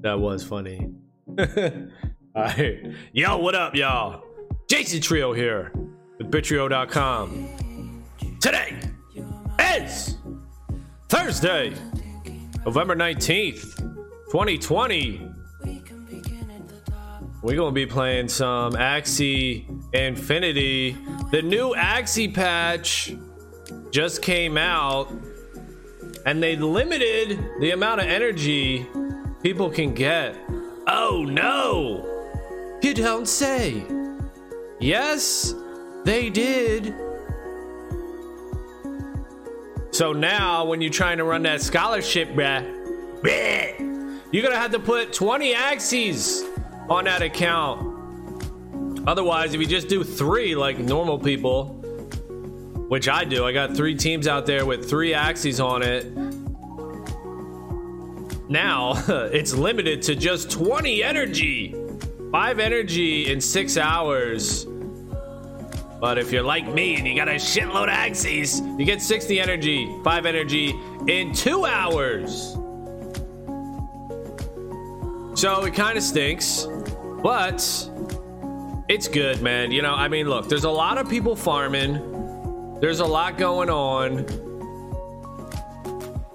That was funny. Alright. Yo, what up, y'all? Jason Trio here with Bittrio.com. Today is Thursday, November 19th, 2020. We're gonna be playing some Axie Infinity. The new Axie patch just came out, and they limited the amount of energy people can get. Oh no! You don't say. Yes, they did. So now, when you're trying to run that scholarship, bruh, bruh, you're gonna have to put 20 Axies on that account. Otherwise, if you just do three like normal people, which I do, I got three teams out there with three Axies on it. Now it's limited to just 20 energy, five energy in six hours. But if you're like me and you got a shitload of Axies, you get 60 energy, 5 energy in 2 hours. So it kind of stinks, but it's good, man. You know, I mean, look, there's a lot of people farming, there's a lot going on.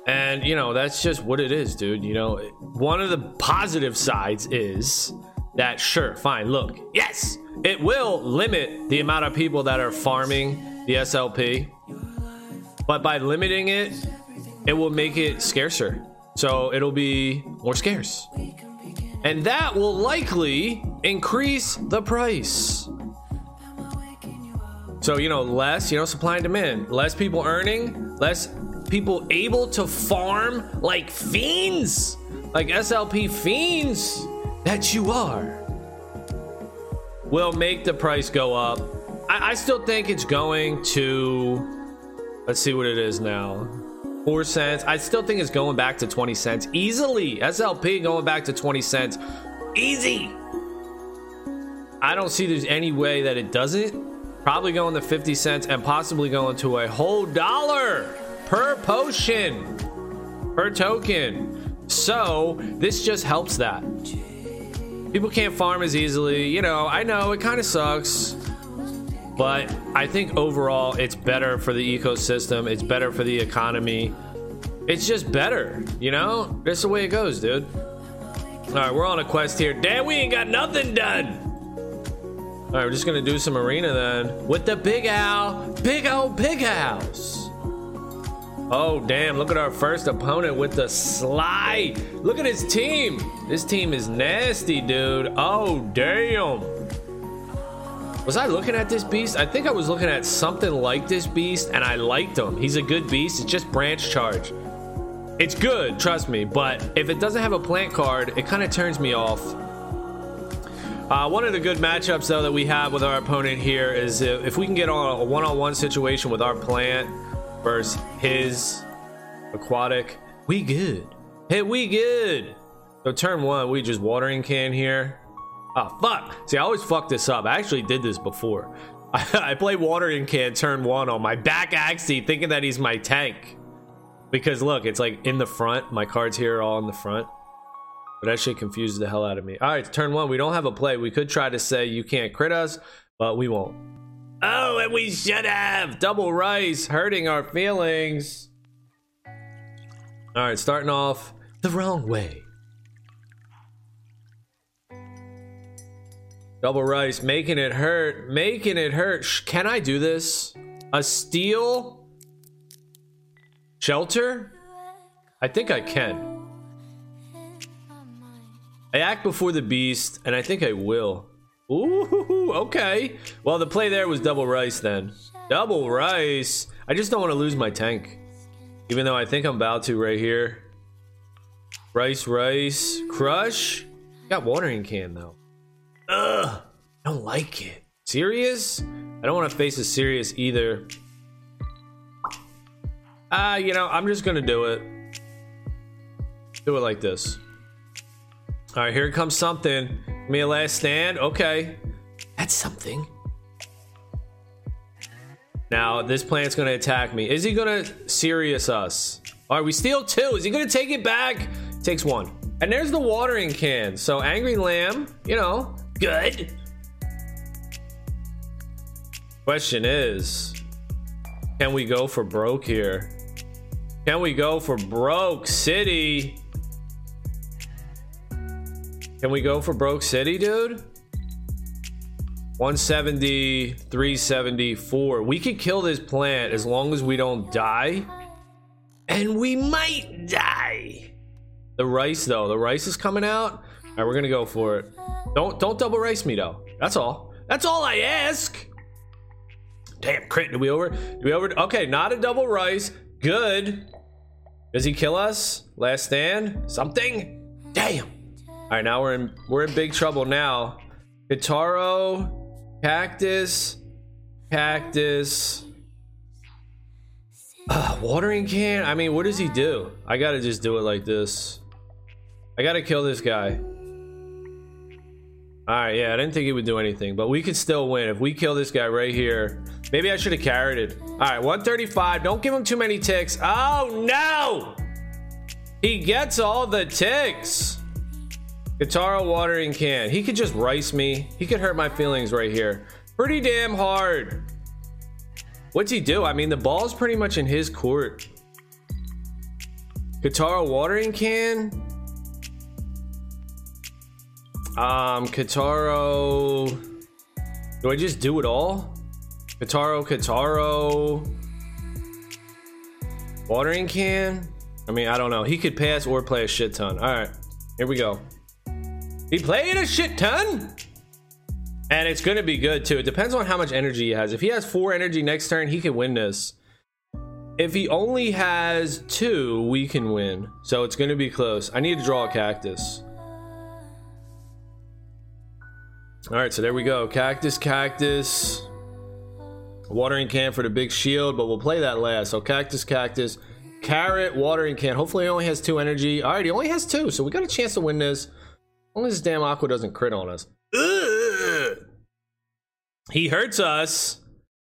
And, you know, that's just what it is, dude. You know, one of the positive sides is that, sure, fine, look, yes, it will limit the amount of people that are farming the SLP, but by limiting it, it will make it scarcer. So it'll be more scarce. And that will likely increase the price. So, you know, less, you know, supply and demand, less people earning, less people able to farm like fiends, like SLP fiends that you are will make the price go up. I, I still think it's going to. Let's see what it is now. Four cents. I still think it's going back to 20 cents easily. SLP going back to 20 cents. Easy. I don't see there's any way that it doesn't. Probably going to 50 cents and possibly going to a whole dollar per potion, per token. So this just helps that people can't farm as easily. You know, I know it kind of sucks, but I think overall it's better for the ecosystem. It's better for the economy. It's just better, you know? That's the way it goes, dude. All right, we're on a quest here. Damn, we ain't got nothing done. All right, we're just gonna do some arena then with the big owl, big old big house. Oh, damn. Look at our first opponent with the slide. Look at his team. This team is nasty, dude. Oh, damn. Was I looking at this beast? I think I was looking at something like this beast and I liked him. He's a good beast. It's just branch charge. It's good, trust me, but if it doesn't have a plant card, it kind of turns me off. Uh, one of the good matchups, though, that we have with our opponent here is if we can get on a one on one situation with our plant versus his aquatic. We good. Hey, we good. So turn one, we just watering can here. Oh fuck. See, I always fuck this up. I actually did this before. I, I play watering can turn one on my back Axie, thinking that he's my tank. Because look, it's like in the front. My cards here are all in the front. But that shit confuses the hell out of me. Alright, turn one. We don't have a play. We could try to say you can't crit us, but we won't. Oh, and we should have! Double rice, hurting our feelings. Alright, starting off the wrong way. Double rice, making it hurt, making it hurt. Shh, can I do this? A steel shelter? I think I can. I act before the beast, and I think I will. Ooh, okay. Well, the play there was double rice then. Double rice. I just don't want to lose my tank. Even though I think I'm about to right here. Rice, rice, crush. Got watering can though. Ugh, I don't like it. Serious? I don't want to face a serious either. Ah, uh, you know, I'm just gonna do it. Do it like this. All right, here comes something. Me a last stand. Okay, that's something. Now this plant's gonna attack me. Is he gonna serious us? All right, we steal two. Is he gonna take it back? Takes one. And there's the watering can. So Angry Lamb, you know, good. Question is, can we go for broke here? Can we go for broke city? Can we go for broke city, dude? 170, 374. We could kill this plant as long as we don't die. And we might die. The rice though, the rice is coming out. All right, we're gonna go for it. Don't don't double rice me though. That's all. That's all I ask. Damn, crit. Did we over? Did we over? Okay, not a double rice. Good. Does he kill us? Last stand? Something? Damn. All right, now we're in we're in big trouble now. Guitaro, cactus, cactus. Uh, watering can. I mean, what does he do? I gotta just do it like this. I gotta kill this guy. Alright, yeah, I didn't think he would do anything, but we could still win. If we kill this guy right here, maybe I should have carried it. Alright, 135. Don't give him too many ticks. Oh, no! He gets all the ticks. Guitar watering can. He could just rice me. He could hurt my feelings right here. Pretty damn hard. What's he do? I mean, the ball's pretty much in his court. Guitar watering can? Um, Kataro. Do I just do it all? Kataro, Kataro. Watering can? I mean, I don't know. He could pass or play a shit ton. All right, here we go. He played a shit ton? And it's going to be good too. It depends on how much energy he has. If he has four energy next turn, he can win this. If he only has two, we can win. So it's going to be close. I need to draw a cactus. All right, so there we go. Cactus, cactus. Watering can for the big shield, but we'll play that last. So cactus, cactus, carrot, watering can. Hopefully he only has two energy. All right, he only has two, so we got a chance to win this. Only this damn aqua doesn't crit on us. Ugh. He hurts us.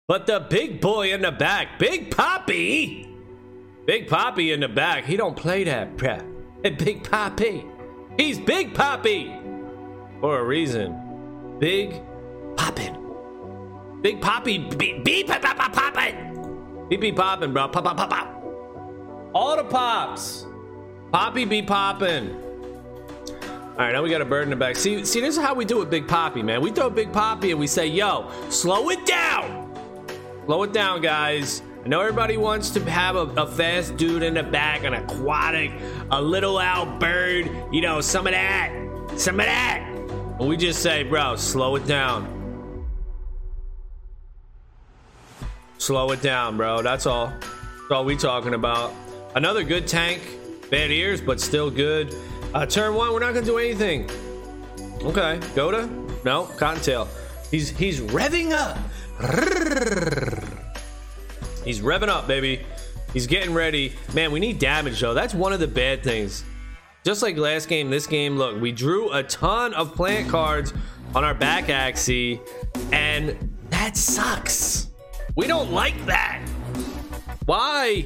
But the big boy in the back, Big Poppy, Big Poppy in the back, he don't play that crap. Hey, Big Poppy, he's Big Poppy for a reason. Big poppin'. Big Poppy pop pop poppin'. Beep beep poppin', bro. Pop pop pop pop. All the pops. Poppy be poppin'. All right, now we got a bird in the back. See, see, this is how we do it, Big Poppy, man. We throw Big Poppy and we say, "Yo, slow it down, slow it down, guys." I know everybody wants to have a, a fast dude in the back, an aquatic, a little out bird, you know, some of that, some of that. We just say, bro, slow it down. Slow it down, bro. That's all. That's all we talking about. Another good tank. Bad ears, but still good. Uh, turn one, we're not gonna do anything. Okay, Goda? No, Cottontail. He's he's revving up. He's revving up, baby. He's getting ready. Man, we need damage though. That's one of the bad things. Just like last game, this game, look, we drew a ton of plant cards on our back Axies, and that sucks. We don't like that. Why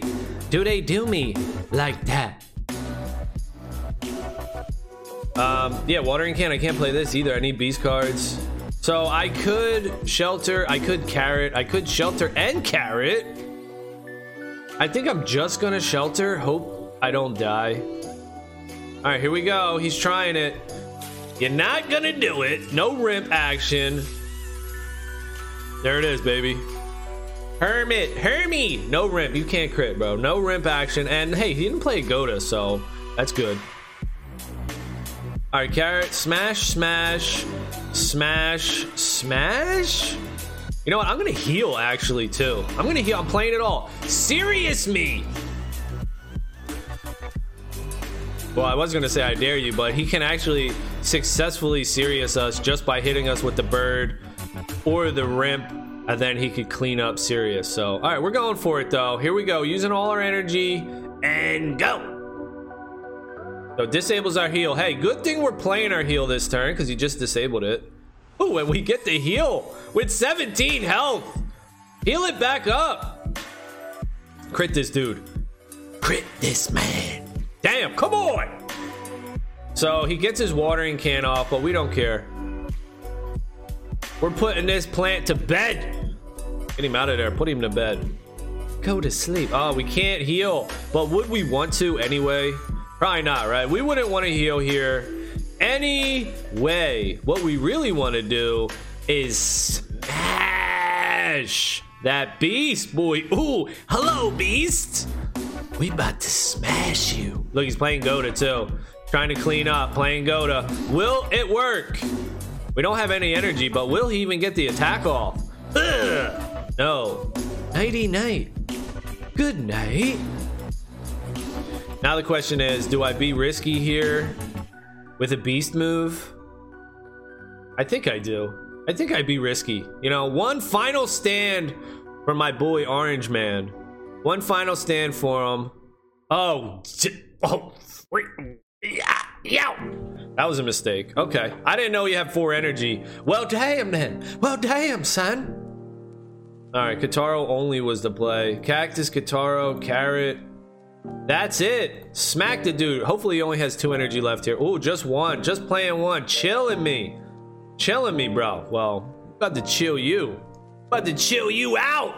do they do me like that? Um, yeah, watering can. I can't play this either. I need beast cards. So I could shelter, I could carrot, I could shelter and carrot. I think I'm just gonna shelter. Hope I don't die. All right, here we go. He's trying it. You're not gonna do it. No rimp action. There it is, baby. Hermit, Hermie. No rimp. You can't crit, bro. No rimp action. And hey, he didn't play Goda, so that's good. All right, carrot. Smash, smash, smash, smash. You know what? I'm gonna heal actually too. I'm gonna heal. I'm playing it all. Serious me. Well, I was to say I dare you, but he can actually successfully serious us just by hitting us with the bird or the rimp, and then he could clean up serious. So, all right, we're going for it though. Here we go, using all our energy and go. So disables our heal. Hey, good thing we're playing our heal this turn because he just disabled it. Oh, and we get the heal with 17 health. Heal it back up. Crit this dude. Crit this man. Damn, come on. So he gets his watering can off, but we don't care. We're putting this plant to bed. Get him out of there. Put him to bed. Go to sleep. Oh, we can't heal. But would we want to anyway? Probably not, right? We wouldn't want to heal here anyway. What we really want to do is smash that beast, boy. Ooh, hello, beast. We about to smash you. Look, he's playing Gota too. Trying to clean up, playing Gota. Will it work? We don't have any energy, but will he even get the attack off? Ugh. No. Nighty night. Good night. Now the question is, do I be risky here with a beast move? I think I do. I think I'd be risky. You know, one final stand for my boy Orange Man. One final stand for him. Oh, oh, yeah, yeah. That was a mistake. Okay. I didn't know you had four energy. Well, damn, then. Well, damn, son. All right. Kataro only was the play. Cactus, Kataro, Carrot. That's it. Smack the dude. Hopefully, he only has two energy left here. Oh, just one. Just playing one. Chilling me. Chilling me, bro. Well, about to chill you. About to chill you out.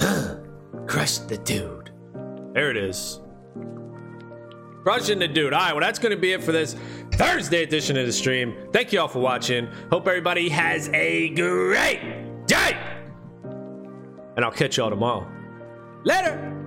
Crush the dude. There it is. Crushing the dude. All right, well, that's going to be it for this Thursday edition of the stream. Thank you all for watching. Hope everybody has a great day. And I'll catch y'all tomorrow. Later.